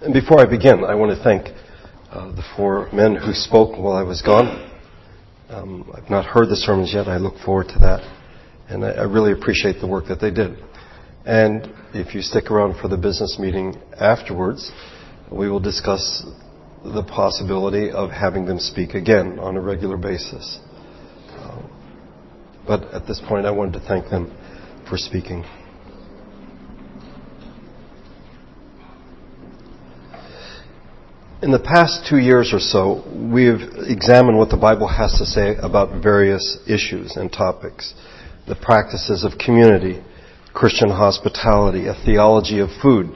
And before I begin, I want to thank uh, the four men who spoke while I was gone. Um, I've not heard the sermons yet. I look forward to that. And I, I really appreciate the work that they did. And if you stick around for the business meeting afterwards, we will discuss the possibility of having them speak again on a regular basis. Uh, but at this point, I wanted to thank them for speaking. In the past two years or so, we've examined what the Bible has to say about various issues and topics. The practices of community, Christian hospitality, a theology of food,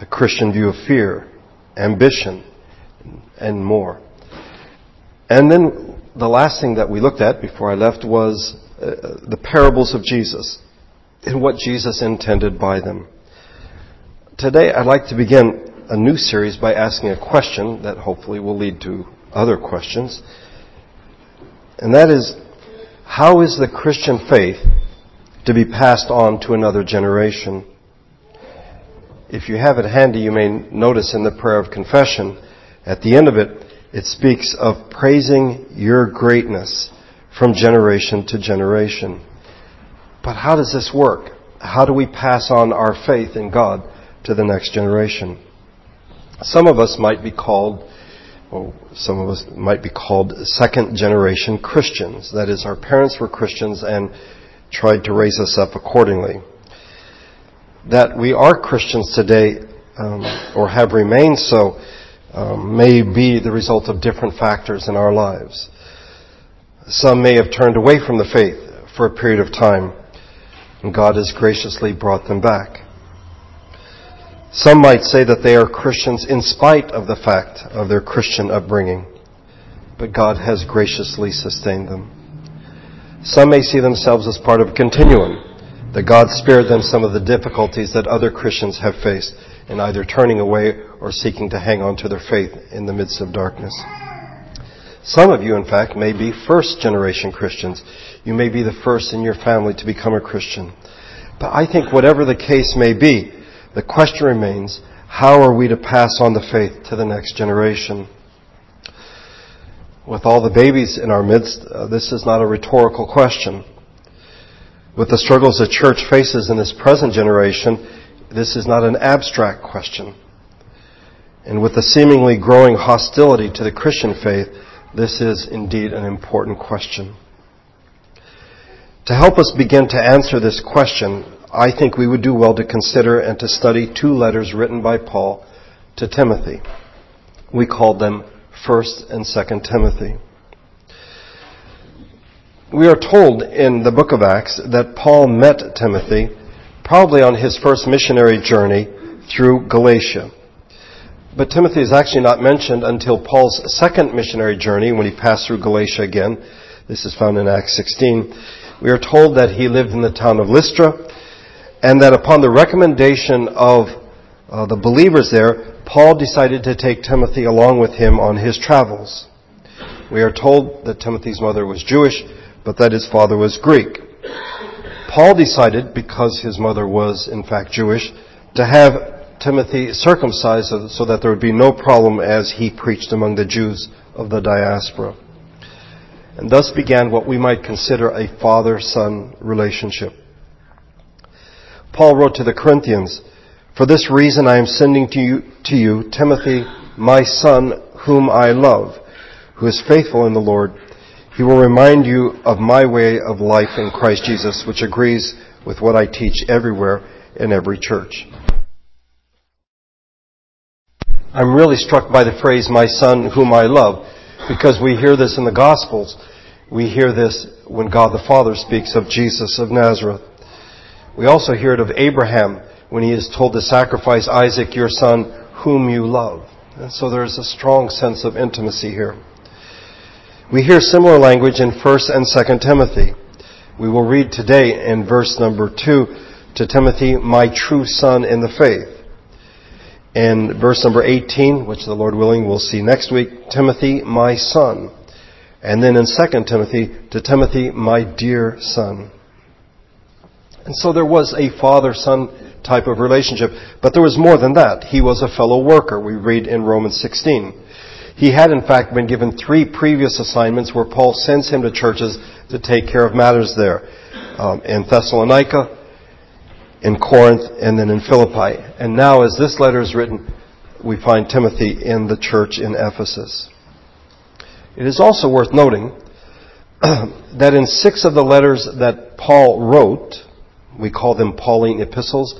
a Christian view of fear, ambition, and more. And then the last thing that we looked at before I left was uh, the parables of Jesus and what Jesus intended by them. Today I'd like to begin a new series by asking a question that hopefully will lead to other questions. And that is, how is the Christian faith to be passed on to another generation? If you have it handy, you may notice in the prayer of confession, at the end of it, it speaks of praising your greatness from generation to generation. But how does this work? How do we pass on our faith in God to the next generation? Some of us might be called, or some of us might be called second generation Christians. That is, our parents were Christians and tried to raise us up accordingly. That we are Christians today, um, or have remained so, um, may be the result of different factors in our lives. Some may have turned away from the faith for a period of time, and God has graciously brought them back. Some might say that they are Christians in spite of the fact of their Christian upbringing, but God has graciously sustained them. Some may see themselves as part of a continuum, that God spared them some of the difficulties that other Christians have faced in either turning away or seeking to hang on to their faith in the midst of darkness. Some of you, in fact, may be first generation Christians. You may be the first in your family to become a Christian. But I think whatever the case may be, the question remains, how are we to pass on the faith to the next generation? With all the babies in our midst, uh, this is not a rhetorical question. With the struggles the church faces in this present generation, this is not an abstract question. And with the seemingly growing hostility to the Christian faith, this is indeed an important question. To help us begin to answer this question, I think we would do well to consider and to study two letters written by Paul to Timothy. We called them 1st and 2nd Timothy. We are told in the book of Acts that Paul met Timothy probably on his first missionary journey through Galatia. But Timothy is actually not mentioned until Paul's second missionary journey when he passed through Galatia again. This is found in Acts 16. We are told that he lived in the town of Lystra and that upon the recommendation of uh, the believers there, Paul decided to take Timothy along with him on his travels. We are told that Timothy's mother was Jewish, but that his father was Greek. Paul decided, because his mother was in fact Jewish, to have Timothy circumcised so that there would be no problem as he preached among the Jews of the diaspora. And thus began what we might consider a father-son relationship. Paul wrote to the Corinthians, For this reason I am sending to you, to you Timothy, my son, whom I love, who is faithful in the Lord. He will remind you of my way of life in Christ Jesus, which agrees with what I teach everywhere in every church. I'm really struck by the phrase, my son whom I love, because we hear this in the Gospels. We hear this when God the Father speaks of Jesus of Nazareth. We also hear it of Abraham when he is told to sacrifice Isaac, your son, whom you love. And so there's a strong sense of intimacy here. We hear similar language in 1st and 2nd Timothy. We will read today in verse number 2 to Timothy, my true son in the faith. In verse number 18, which the Lord willing we'll see next week, Timothy, my son. And then in 2 Timothy, to Timothy, my dear son. And so there was a father-son type of relationship. But there was more than that. He was a fellow worker. We read in Romans 16. He had in fact been given three previous assignments where Paul sends him to churches to take care of matters there. Um, in Thessalonica, in Corinth, and then in Philippi. And now as this letter is written, we find Timothy in the church in Ephesus. It is also worth noting that in six of the letters that Paul wrote, we call them Pauline epistles,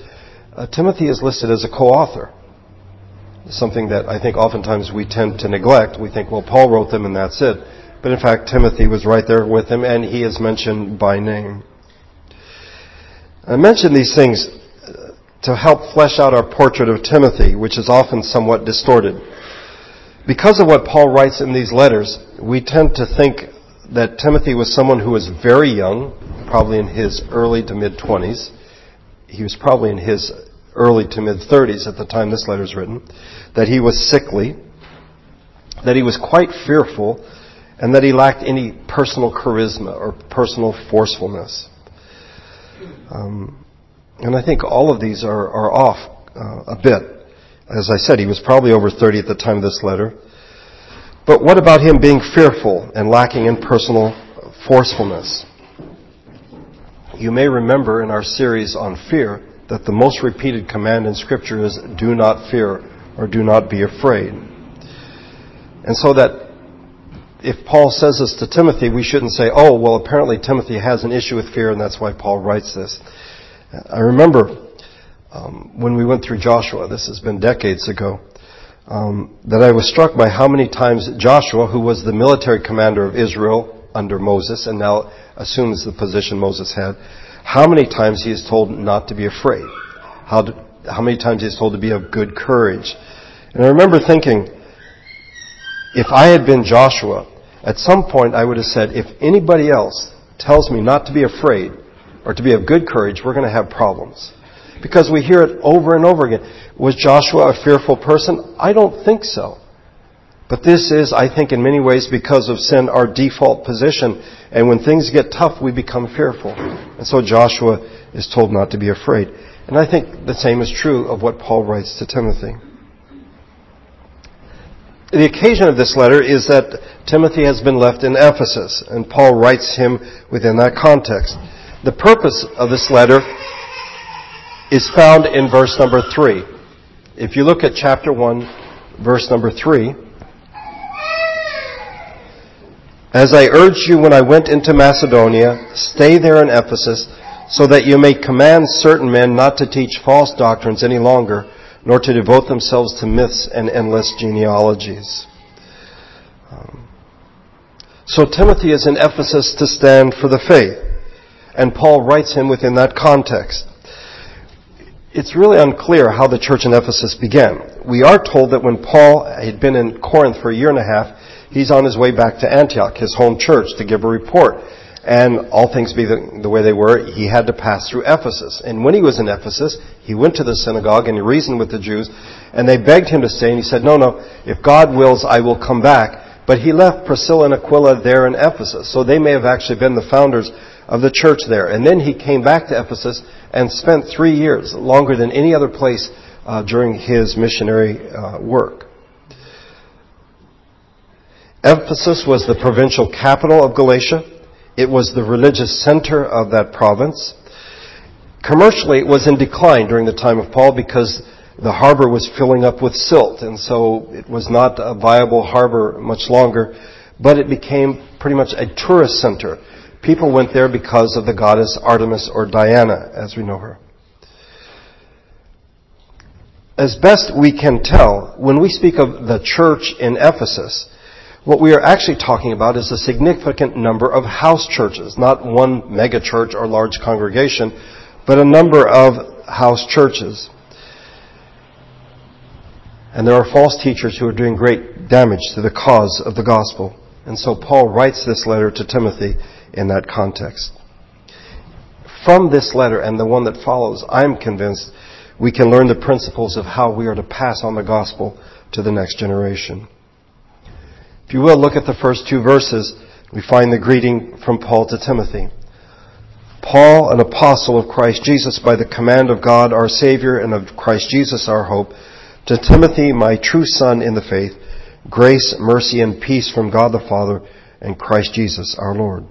uh, Timothy is listed as a co-author. Something that I think oftentimes we tend to neglect. We think, well, Paul wrote them and that's it. But in fact, Timothy was right there with him and he is mentioned by name. I mention these things uh, to help flesh out our portrait of Timothy, which is often somewhat distorted. Because of what Paul writes in these letters, we tend to think that Timothy was someone who was very young, probably in his early to mid 20s. He was probably in his early to mid 30s at the time this letter is written. That he was sickly, that he was quite fearful, and that he lacked any personal charisma or personal forcefulness. Um, and I think all of these are, are off uh, a bit. As I said, he was probably over 30 at the time of this letter. But what about him being fearful and lacking in personal forcefulness? You may remember in our series on fear that the most repeated command in Scripture is do not fear or do not be afraid. And so that if Paul says this to Timothy, we shouldn't say, oh, well, apparently Timothy has an issue with fear and that's why Paul writes this. I remember um, when we went through Joshua, this has been decades ago, um, that I was struck by how many times Joshua, who was the military commander of Israel under Moses and now assumes the position Moses had, how many times he is told not to be afraid. How, to, how many times he is told to be of good courage. And I remember thinking, if I had been Joshua, at some point I would have said, if anybody else tells me not to be afraid or to be of good courage, we're going to have problems. Because we hear it over and over again. Was Joshua a fearful person? I don't think so. But this is, I think, in many ways because of sin, our default position. And when things get tough, we become fearful. And so Joshua is told not to be afraid. And I think the same is true of what Paul writes to Timothy. The occasion of this letter is that Timothy has been left in Ephesus, and Paul writes him within that context. The purpose of this letter is found in verse number 3. If you look at chapter 1, verse number 3, As I urged you when I went into Macedonia, stay there in Ephesus, so that you may command certain men not to teach false doctrines any longer, nor to devote themselves to myths and endless genealogies. Um, so Timothy is in Ephesus to stand for the faith, and Paul writes him within that context it's really unclear how the church in Ephesus began. We are told that when Paul had been in Corinth for a year and a half, he's on his way back to Antioch, his home church, to give a report. And all things be the, the, way they were, he had to pass through Ephesus. And when he was in Ephesus, he went to the synagogue and he reasoned with the Jews, and they begged him to stay, and he said, no, no, if God wills, I will come back. But he left Priscilla and Aquila there in Ephesus. So they may have actually been the founders of the church there. And then he came back to Ephesus and spent three years, longer than any other place uh, during his missionary uh, work. Ephesus was the provincial capital of Galatia. It was the religious center of that province. Commercially, it was in decline during the time of Paul because the harbor was filling up with silt, and so it was not a viable harbor much longer, but it became pretty much a tourist center. People went there because of the goddess Artemis or Diana, as we know her. As best we can tell, when we speak of the church in Ephesus, what we are actually talking about is a significant number of house churches, not one mega church or large congregation, but a number of house churches. And there are false teachers who are doing great damage to the cause of the gospel. And so Paul writes this letter to Timothy in that context. From this letter and the one that follows, I'm convinced we can learn the principles of how we are to pass on the gospel to the next generation. If you will, look at the first two verses. We find the greeting from Paul to Timothy. Paul, an apostle of Christ Jesus by the command of God our Savior and of Christ Jesus our hope, to Timothy, my true son in the faith, grace, mercy, and peace from God the Father and Christ Jesus our Lord.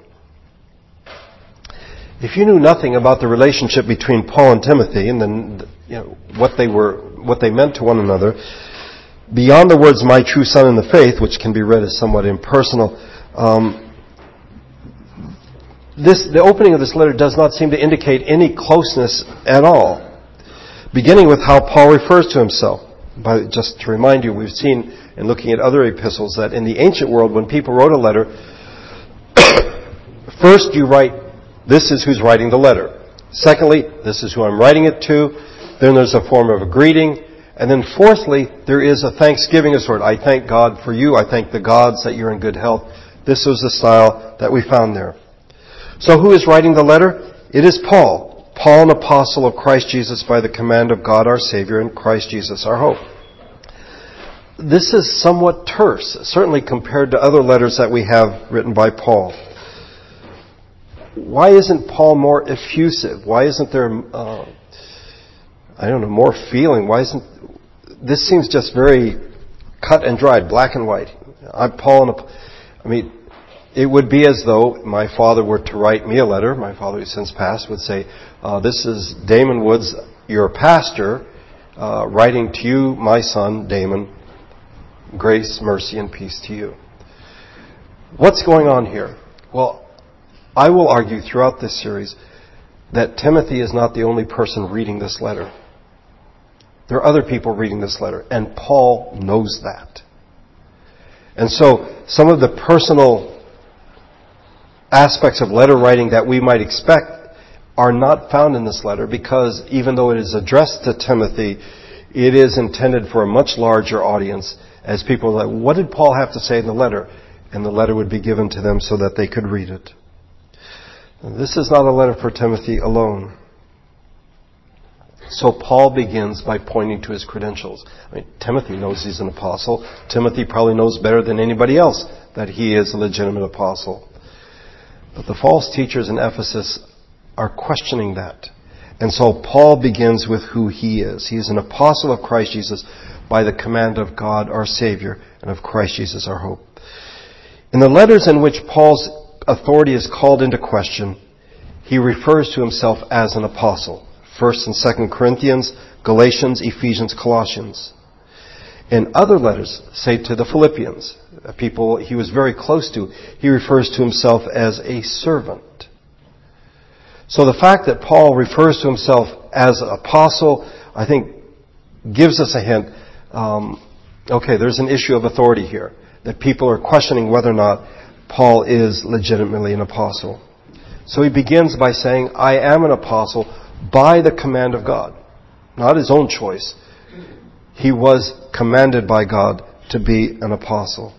If you knew nothing about the relationship between Paul and Timothy and then you know, what they were, what they meant to one another, beyond the words "my true son in the faith," which can be read as somewhat impersonal, um, this, the opening of this letter does not seem to indicate any closeness at all. Beginning with how Paul refers to himself. By, just to remind you, we've seen in looking at other epistles that in the ancient world, when people wrote a letter, first you write this is who's writing the letter. Secondly, this is who I'm writing it to. Then there's a form of a greeting. And then fourthly, there is a thanksgiving of sort. I thank God for you. I thank the gods that you're in good health. This was the style that we found there. So who is writing the letter? It is Paul. Paul, an apostle of Christ Jesus by the command of God our Savior and Christ Jesus our hope. This is somewhat terse, certainly compared to other letters that we have written by Paul why isn't Paul more effusive? Why isn't there, uh, I don't know, more feeling? Why isn't this seems just very cut and dried, black and white? I'm Paul, and I mean, it would be as though my father were to write me a letter. My father, who since passed, would say, uh, "This is Damon Woods, your pastor, uh, writing to you, my son Damon. Grace, mercy, and peace to you." What's going on here? Well, I will argue throughout this series that Timothy is not the only person reading this letter. There are other people reading this letter, and Paul knows that. And so, some of the personal aspects of letter writing that we might expect are not found in this letter because even though it is addressed to Timothy, it is intended for a much larger audience as people like, what did Paul have to say in the letter? And the letter would be given to them so that they could read it. This is not a letter for Timothy alone. So Paul begins by pointing to his credentials. I mean, Timothy knows he's an apostle. Timothy probably knows better than anybody else that he is a legitimate apostle. But the false teachers in Ephesus are questioning that. And so Paul begins with who he is. He is an apostle of Christ Jesus by the command of God our Savior and of Christ Jesus our hope. In the letters in which Paul's authority is called into question, he refers to himself as an apostle. First and Second Corinthians, Galatians, Ephesians, Colossians. In other letters, say to the Philippians, people he was very close to, he refers to himself as a servant. So the fact that Paul refers to himself as an apostle, I think, gives us a hint. Um, okay, there's an issue of authority here. That people are questioning whether or not Paul is legitimately an apostle. So he begins by saying, I am an apostle by the command of God. Not his own choice. He was commanded by God to be an apostle.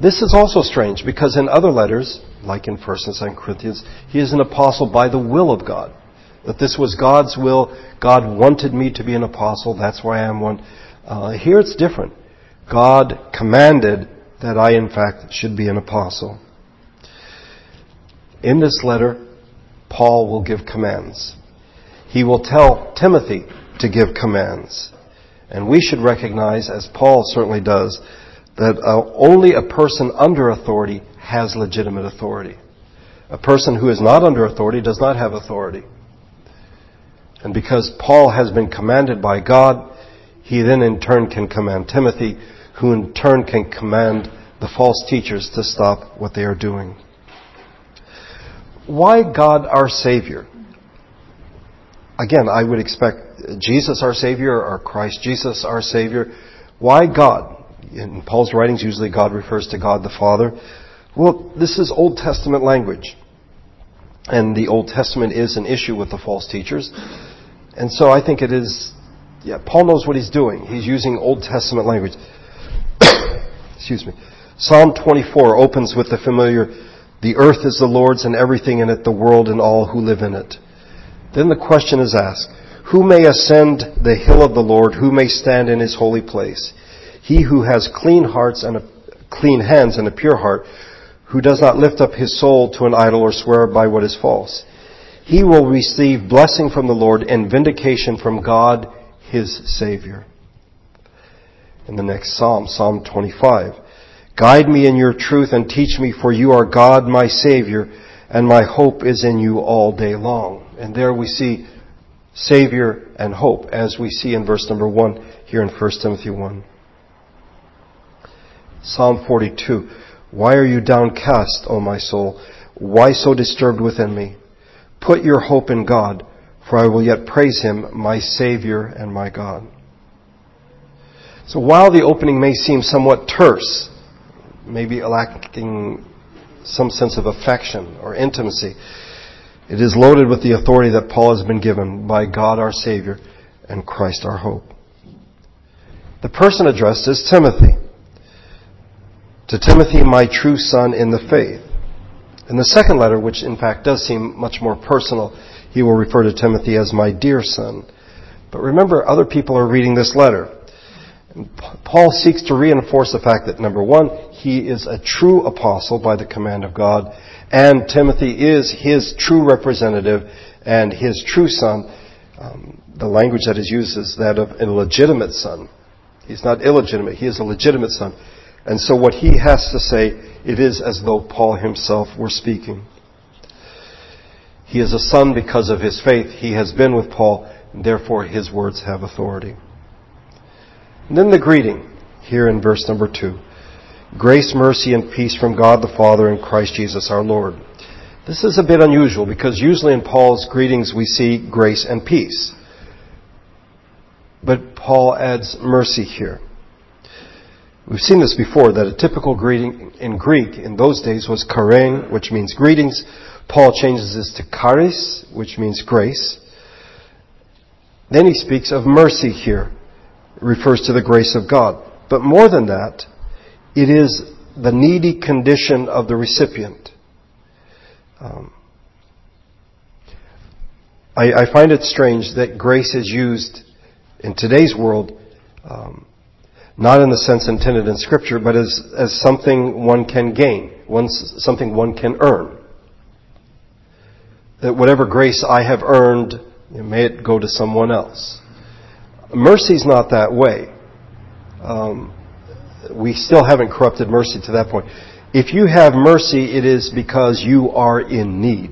This is also strange because in other letters, like in 1st and 2nd Corinthians, he is an apostle by the will of God. That this was God's will. God wanted me to be an apostle. That's why I am one. Uh, here it's different. God commanded that I, in fact, should be an apostle. In this letter, Paul will give commands. He will tell Timothy to give commands. And we should recognize, as Paul certainly does, that uh, only a person under authority has legitimate authority. A person who is not under authority does not have authority. And because Paul has been commanded by God, he then in turn can command Timothy who in turn can command the false teachers to stop what they are doing. Why God our Savior? Again, I would expect Jesus our Savior or Christ Jesus our Savior. Why God? In Paul's writings, usually God refers to God the Father. Well, this is Old Testament language. And the Old Testament is an issue with the false teachers. And so I think it is, yeah, Paul knows what he's doing. He's using Old Testament language. Excuse me. Psalm 24 opens with the familiar, the earth is the Lord's and everything in it, the world and all who live in it. Then the question is asked, who may ascend the hill of the Lord? Who may stand in his holy place? He who has clean hearts and a, clean hands and a pure heart, who does not lift up his soul to an idol or swear by what is false. he will receive blessing from the Lord and vindication from God, his Savior. In the next Psalm, Psalm 25. Guide me in your truth and teach me, for you are God, my Savior, and my hope is in you all day long. And there we see Savior and hope, as we see in verse number 1 here in 1 Timothy 1. Psalm 42. Why are you downcast, O my soul? Why so disturbed within me? Put your hope in God, for I will yet praise him, my Savior and my God. So while the opening may seem somewhat terse, maybe lacking some sense of affection or intimacy, it is loaded with the authority that Paul has been given by God our Savior and Christ our hope. The person addressed is Timothy. To Timothy, my true son in the faith. In the second letter, which in fact does seem much more personal, he will refer to Timothy as my dear son. But remember, other people are reading this letter. Paul seeks to reinforce the fact that number one, he is a true apostle by the command of God, and Timothy is his true representative and his true son. Um, the language that is used is that of a legitimate son. He's not illegitimate, he is a legitimate son. And so what he has to say, it is as though Paul himself were speaking. He is a son because of his faith. He has been with Paul, and therefore his words have authority. And then the greeting, here in verse number two. Grace, mercy, and peace from God the Father and Christ Jesus our Lord. This is a bit unusual because usually in Paul's greetings we see grace and peace. But Paul adds mercy here. We've seen this before, that a typical greeting in Greek in those days was chairein, which means greetings. Paul changes this to charis, which means grace. Then he speaks of mercy here. Refers to the grace of God. But more than that, it is the needy condition of the recipient. Um, I, I, find it strange that grace is used in today's world um, not in the sense intended in Scripture, but as, as something one can gain, something one can earn. That whatever grace I have earned, may it go to someone else. Mercy's not that way. Um, we still haven't corrupted mercy to that point. If you have mercy, it is because you are in need.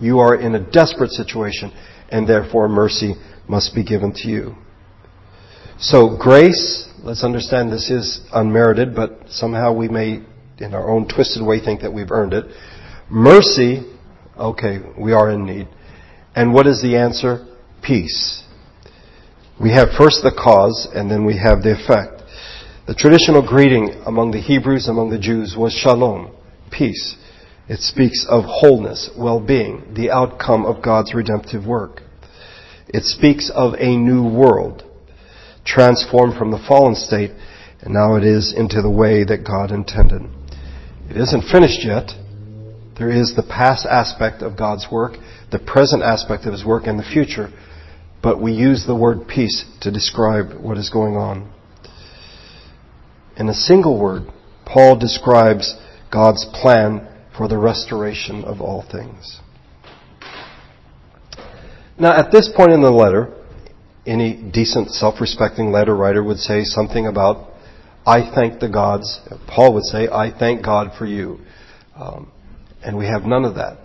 You are in a desperate situation, and therefore mercy must be given to you. So grace Let's understand this is unmerited, but somehow we may, in our own twisted way, think that we've earned it. Mercy, okay, we are in need. And what is the answer? Peace. We have first the cause, and then we have the effect. The traditional greeting among the Hebrews, among the Jews, was shalom, peace. It speaks of wholeness, well-being, the outcome of God's redemptive work. It speaks of a new world transformed from the fallen state, and now it is into the way that God intended. It isn't finished yet. There is the past aspect of God's work, the present aspect of His work, and the future. But we use the word peace to describe what is going on. In a single word, Paul describes God's plan for the restoration of all things. Now, at this point in the letter, any decent, self-respecting letter writer would say something about, I thank the gods. Paul would say, I thank God for you. Um, and we have none of that.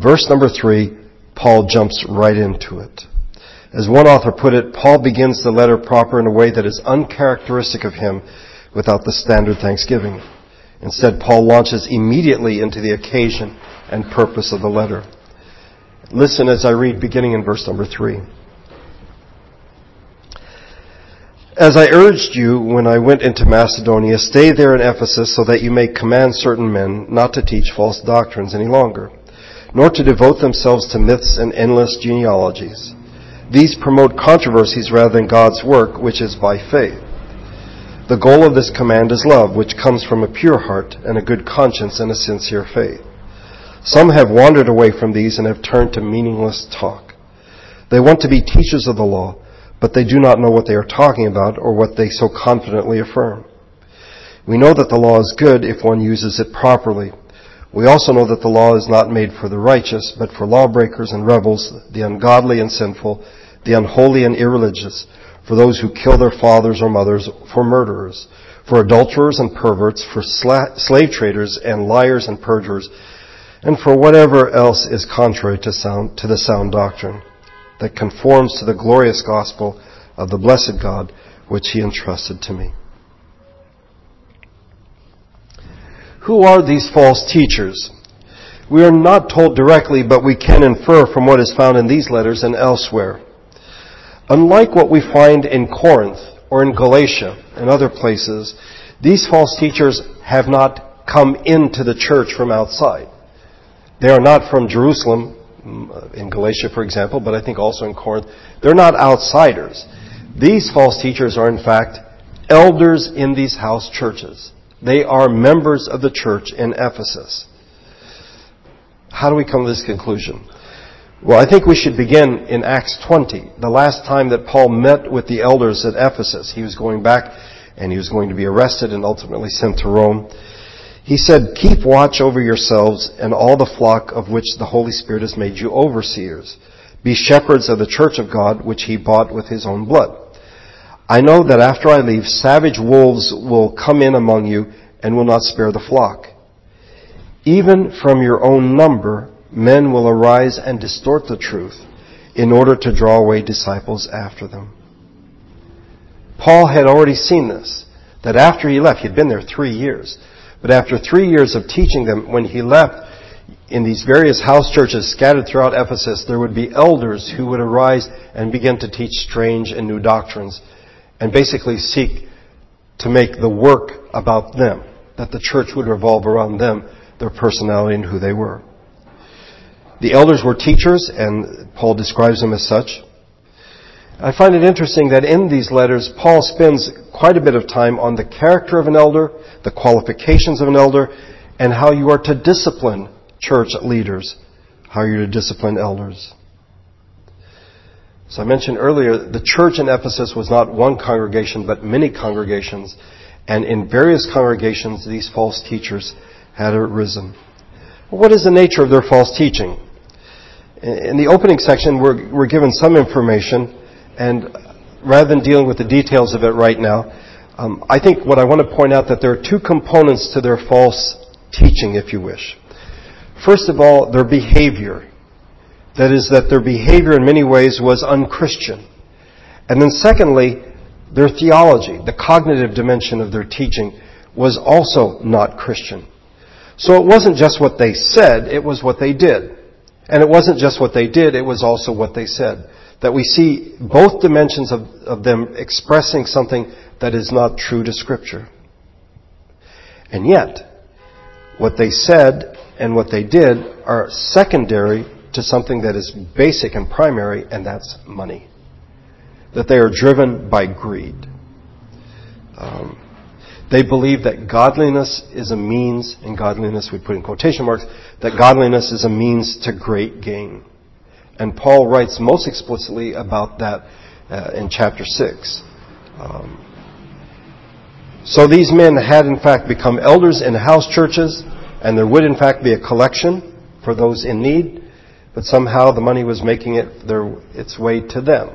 Verse number three, Paul jumps right into it. As one author put it, Paul begins the letter proper in a way that is uncharacteristic of him without the standard thanksgiving. Instead, Paul launches immediately into the occasion and purpose of the letter. Listen as I read beginning in verse number three. As I urged you when I went into Macedonia, stay there in Ephesus so that you may command certain men not to teach false doctrines any longer, nor to devote themselves to myths and endless genealogies. These promote controversies rather than God's work, which is by faith. The goal of this command is love, which comes from a pure heart and a good conscience and a sincere faith. Some have wandered away from these and have turned to meaningless talk. They want to be teachers of the law but they do not know what they are talking about or what they so confidently affirm. We know that the law is good if one uses it properly. We also know that the law is not made for the righteous, but for lawbreakers and rebels, the ungodly and sinful, the unholy and irreligious, for those who kill their fathers or mothers, for murderers, for adulterers and perverts, for sla- slave traders and liars and perjurers, and for whatever else is contrary to, sound, to the sound doctrine that conforms to the glorious gospel of the blessed God which he entrusted to me. Who are these false teachers? We are not told directly, but we can infer from what is found in these letters and elsewhere. Unlike what we find in Corinth or in Galatia and other places, these false teachers have not come into the church from outside. They are not from Jerusalem, mm, in Galatia, for example, but I think also in Corinth. They're not outsiders. These false teachers are, in fact, elders in these house churches. They are members of the church in Ephesus. How do we come to this conclusion? Well, I think we should begin in Acts 20, the last time that Paul met with the elders at Ephesus. He was going back and he was going to be arrested and ultimately sent to Rome. He said, Keep watch over yourselves and all the flock of which the Holy Spirit has made you overseers. Be shepherds of the church of God, which he bought with his own blood. I know that after I leave, savage wolves will come in among you and will not spare the flock. Even from your own number, men will arise and distort the truth in order to draw away disciples after them. Paul had already seen this, that after he left, he'd been there three years, but after three years of teaching them, when he left, in these various house churches scattered throughout Ephesus, there would be elders who would arise and begin to teach strange and new doctrines and basically seek to make the work about them, that the church would revolve around them, their personality, and who they were. The elders were teachers, and Paul describes them as such. I find it interesting that in these letters, Paul spends quite a bit of time on the character of an elder, the qualifications of an elder, and how you are to discipline church leaders, how you're to discipline elders. So I mentioned earlier, the church in Ephesus was not one congregation, but many congregations. And in various congregations, these false teachers had arisen. What is the nature of their false teaching? In the opening section, we're, we're given some information, and rather than dealing with the details of it right now, um, I think what I want to point out that there are two components to their false teaching, if you wish. First of all, their behavior. That is, that their behavior in many ways was unchristian. And then secondly, their theology, the cognitive dimension of their teaching, was also not Christian. So it wasn't just what they said, it was what they did. And it wasn't just what they did, it was also what they said. That we see both dimensions of, of them expressing something that is not true to Scripture. And yet, what they said and what they did are secondary to something that is basic and primary, and that's money. That they are driven by greed. Um, they believe that godliness is a means, and godliness we put in quotation marks, that godliness is a means to great gain. And Paul writes most explicitly about that uh, in chapter 6. Um, so these men had in fact become elders in house churches, and there would in fact be a collection for those in need but somehow the money was making it their, its way to them.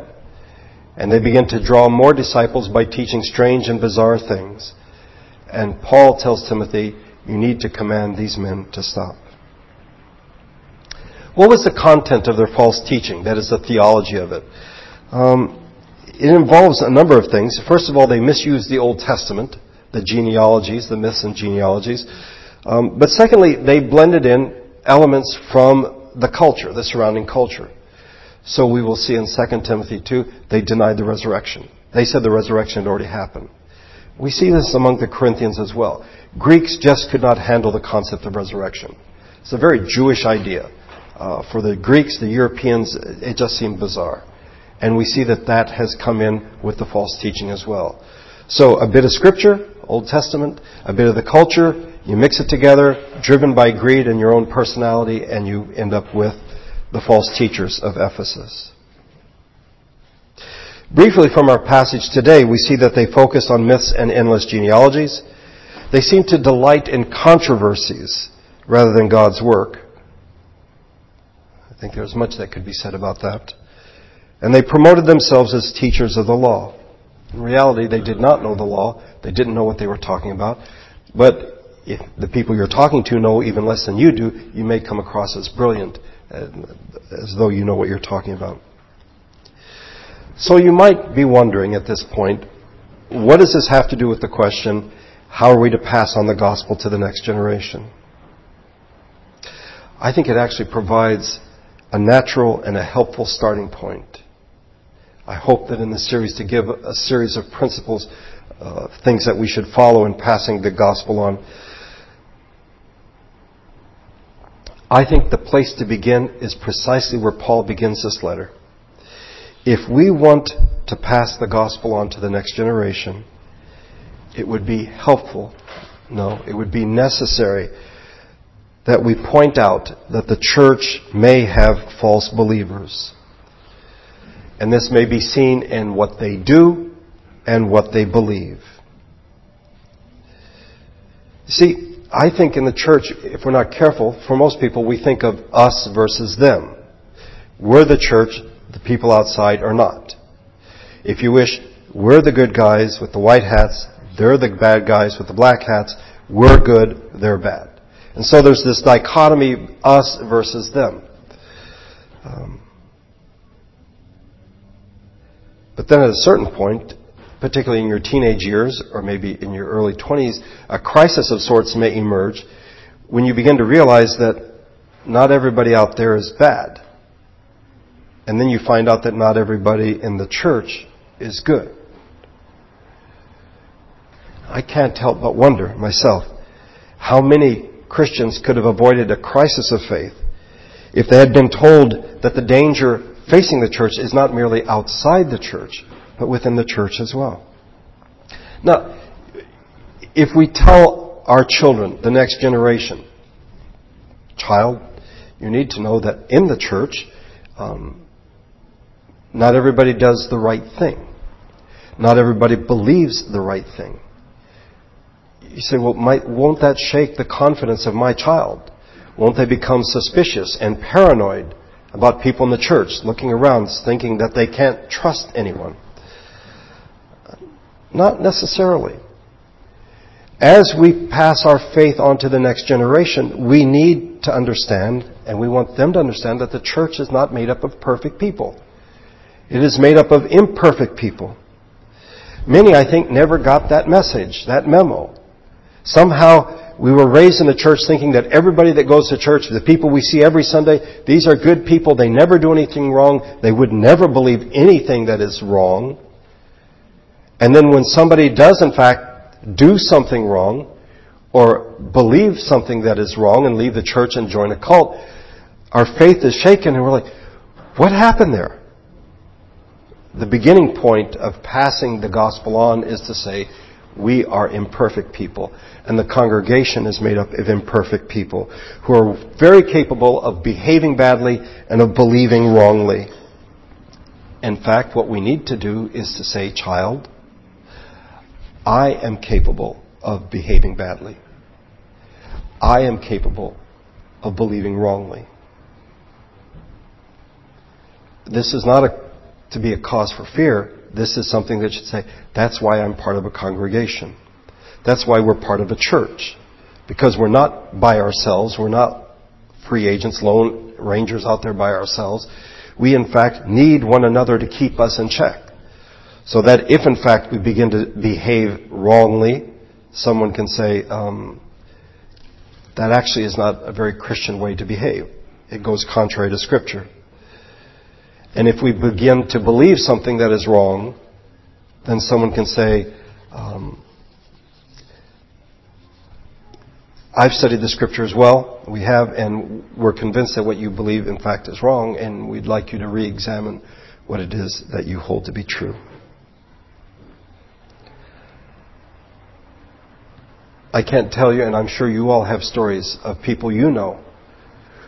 And they began to draw more disciples by teaching strange and bizarre things. And Paul tells Timothy, you need to command these men to stop. What was the content of their false teaching? That is the theology of it. Um, it involves a number of things. First of all, they misused the Old Testament, the genealogies, the myths and genealogies. Um, but secondly, they blended in elements from the culture, the surrounding culture. So we will see in 2 Timothy 2, they denied the resurrection. They said the resurrection had already happened. We see this among the Corinthians as well. Greeks just could not handle the concept of resurrection. It's a very Jewish idea. Uh, for the Greeks, the Europeans, it just seemed bizarre. And we see that that has come in with the false teaching as well. So a bit of scripture, Old Testament, a bit of the culture, you mix it together, driven by greed and your own personality, and you end up with the false teachers of Ephesus. Briefly from our passage today, we see that they focused on myths and endless genealogies. They seem to delight in controversies rather than God's work. I think there's much that could be said about that. And they promoted themselves as teachers of the law. In reality, they did not know the law. They didn't know what they were talking about. But if the people you're talking to know even less than you do, you may come across as brilliant, uh, as though you know what you're talking about. So you might be wondering at this point, what does this have to do with the question, how are we to pass on the gospel to the next generation? I think it actually provides a natural and a helpful starting point. I hope that in this series to give a series of principles, uh, things that we should follow in passing the gospel on. I think the place to begin is precisely where Paul begins this letter. If we want to pass the gospel on to the next generation, it would be helpful, no, it would be necessary that we point out that the church may have false believers. And this may be seen in what they do and what they believe. See, I think in the church, if we're not careful, for most people, we think of us versus them. We're the church, the people outside are not. If you wish, we're the good guys with the white hats, they're the bad guys with the black hats, we're good, they're bad. And so there's this dichotomy, us versus them. Um, but then at a certain point, particularly in your teenage years or maybe in your early 20s, a crisis of sorts may emerge when you begin to realize that not everybody out there is bad. And then you find out that not everybody in the church is good. I can't help but wonder myself how many Christians could have avoided a crisis of faith if they had been told that the danger facing the church is not merely outside the church, but within the church as well. Now, if we tell our children, the next generation, child, you need to know that in the church, um, not everybody does the right thing. Not everybody believes the right thing. You say, well, won't that shake the confidence of my child? Won't they become suspicious and paranoid about people in the church, looking around, thinking that they can't trust anyone? Not necessarily. As we pass our faith on to the next generation, we need to understand, and we want them to understand, that the church is not made up of perfect people. It is made up of imperfect people. Many, I think, never got that message, that memo. Somehow, we were raised in the church thinking that everybody that goes to church, the people we see every Sunday, these are good people. They never do anything wrong. They would never believe anything that is wrong. And then when somebody does in fact do something wrong, or believe something that is wrong and leave the church and join a cult, our faith is shaken and we're like, what happened there? The beginning point of passing the gospel on is to say, we are imperfect people. And the congregation is made up of imperfect people who are very capable of behaving badly and of believing wrongly. In fact, what we need to do is to say, child, I am capable of behaving badly. I am capable of believing wrongly. This is not a, to be a cause for fear. This is something that should say, that's why I'm part of a congregation. That's why we're part of a church. Because we're not by ourselves. We're not free agents, lone rangers out there by ourselves. We in fact need one another to keep us in check. So that if in fact we begin to behave wrongly, someone can say, um, that actually is not a very Christian way to behave. It goes contrary to Scripture. And if we begin to believe something that is wrong, then someone can say, um, I've studied the Scripture as well. We have, and we're convinced that what you believe, in fact, is wrong, and we'd like you to re examine what it is that you hold to be true. I can't tell you, and I'm sure you all have stories of people you know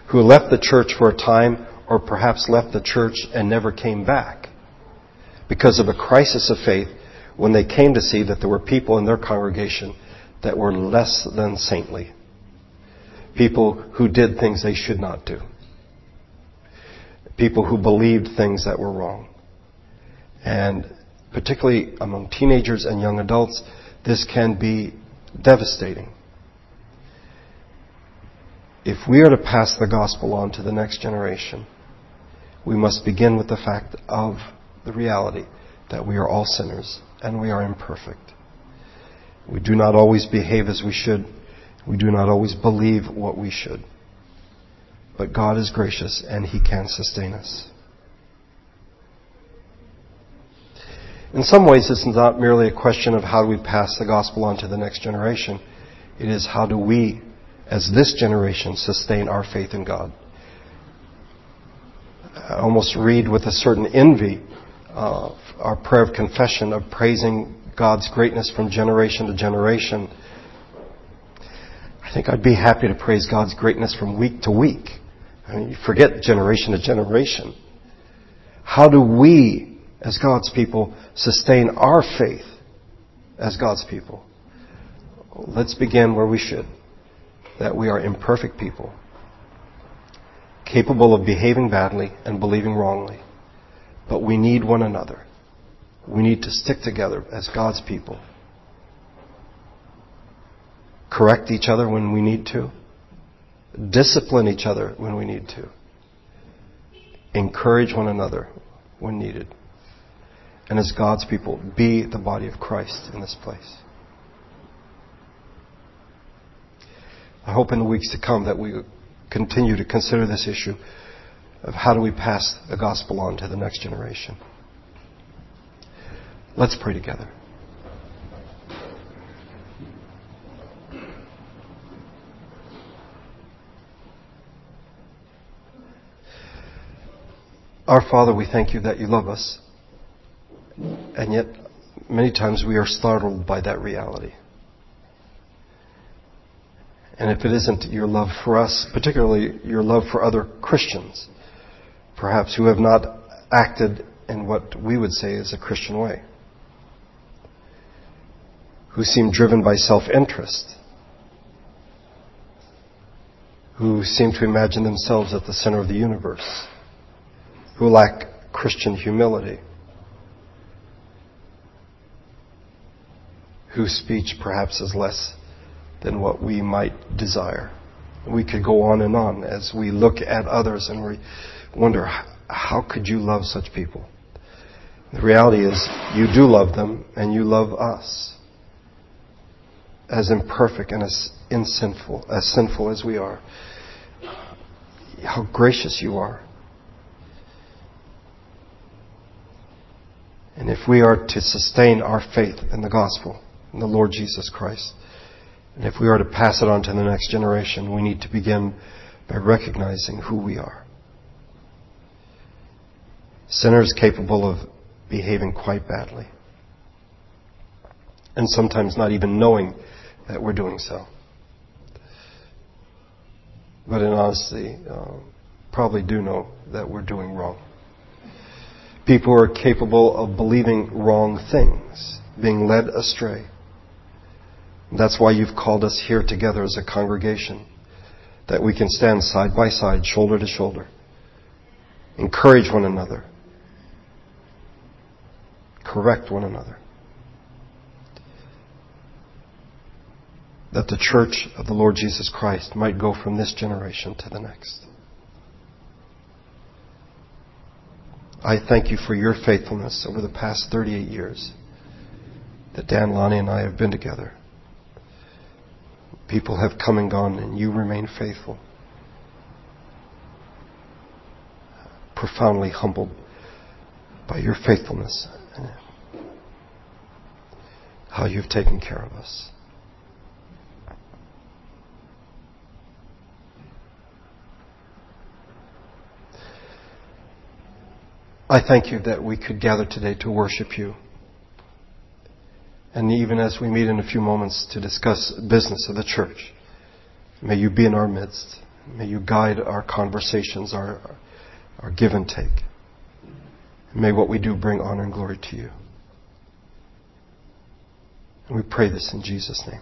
who left the church for a time or perhaps left the church and never came back because of a crisis of faith when they came to see that there were people in their congregation that were less than saintly. People who did things they should not do. People who believed things that were wrong. And particularly among teenagers and young adults, this can be devastating. If we are to pass the gospel on to the next generation, we must begin with the fact of the reality that we are all sinners and we are imperfect. We do not always behave as we should. We do not always believe what we should. But God is gracious and He can sustain us. In some ways, it's not merely a question of how do we pass the gospel on to the next generation. It is how do we, as this generation, sustain our faith in God. Almost read with a certain envy uh, our prayer of confession of praising God's greatness from generation to generation. I think I'd be happy to praise God's greatness from week to week. I mean, you forget generation to generation. How do we, as God's people, sustain our faith as God's people? Let's begin where we should. That we are imperfect people, capable of behaving badly and believing wrongly. But we need one another. We need to stick together as God's people. Correct each other when we need to. Discipline each other when we need to. Encourage one another when needed. And as God's people, be the body of Christ in this place. I hope in the weeks to come that we continue to consider this issue of how do we pass the gospel on to the next generation. Let's pray together. Our Father, we thank you that you love us. And yet, many times we are startled by that reality. And if it isn't your love for us, particularly your love for other Christians, perhaps who have not acted in what we would say is a Christian way, who seem driven by self interest, who seem to imagine themselves at the center of the universe, who lack Christian humility, whose speech perhaps is less than what we might desire. We could go on and on as we look at others and we wonder, how could you love such people? The reality is, you do love them and you love us. As imperfect and as sinful, as sinful as we are. How gracious you are. And if we are to sustain our faith in the gospel, in the Lord Jesus Christ, and if we are to pass it on to the next generation, we need to begin by recognizing who we are. Sinners capable of behaving quite badly. And sometimes not even knowing that we're doing so. But in honesty, uh, probably do know that we're doing wrong. People are capable of believing wrong things, being led astray. That's why you've called us here together as a congregation, that we can stand side by side, shoulder to shoulder, encourage one another, correct one another. That the church of the Lord Jesus Christ might go from this generation to the next. I thank you for your faithfulness over the past 38 years that Dan, Lonnie, and I have been together. People have come and gone, and you remain faithful. Profoundly humbled by your faithfulness, and how you've taken care of us. I thank you that we could gather today to worship you and even as we meet in a few moments to discuss business of the church. May you be in our midst. May you guide our conversations, our, our give and take. May what we do bring honor and glory to you. And we pray this in Jesus' name.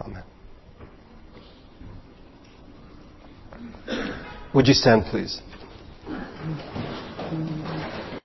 Amen. Would you stand, please?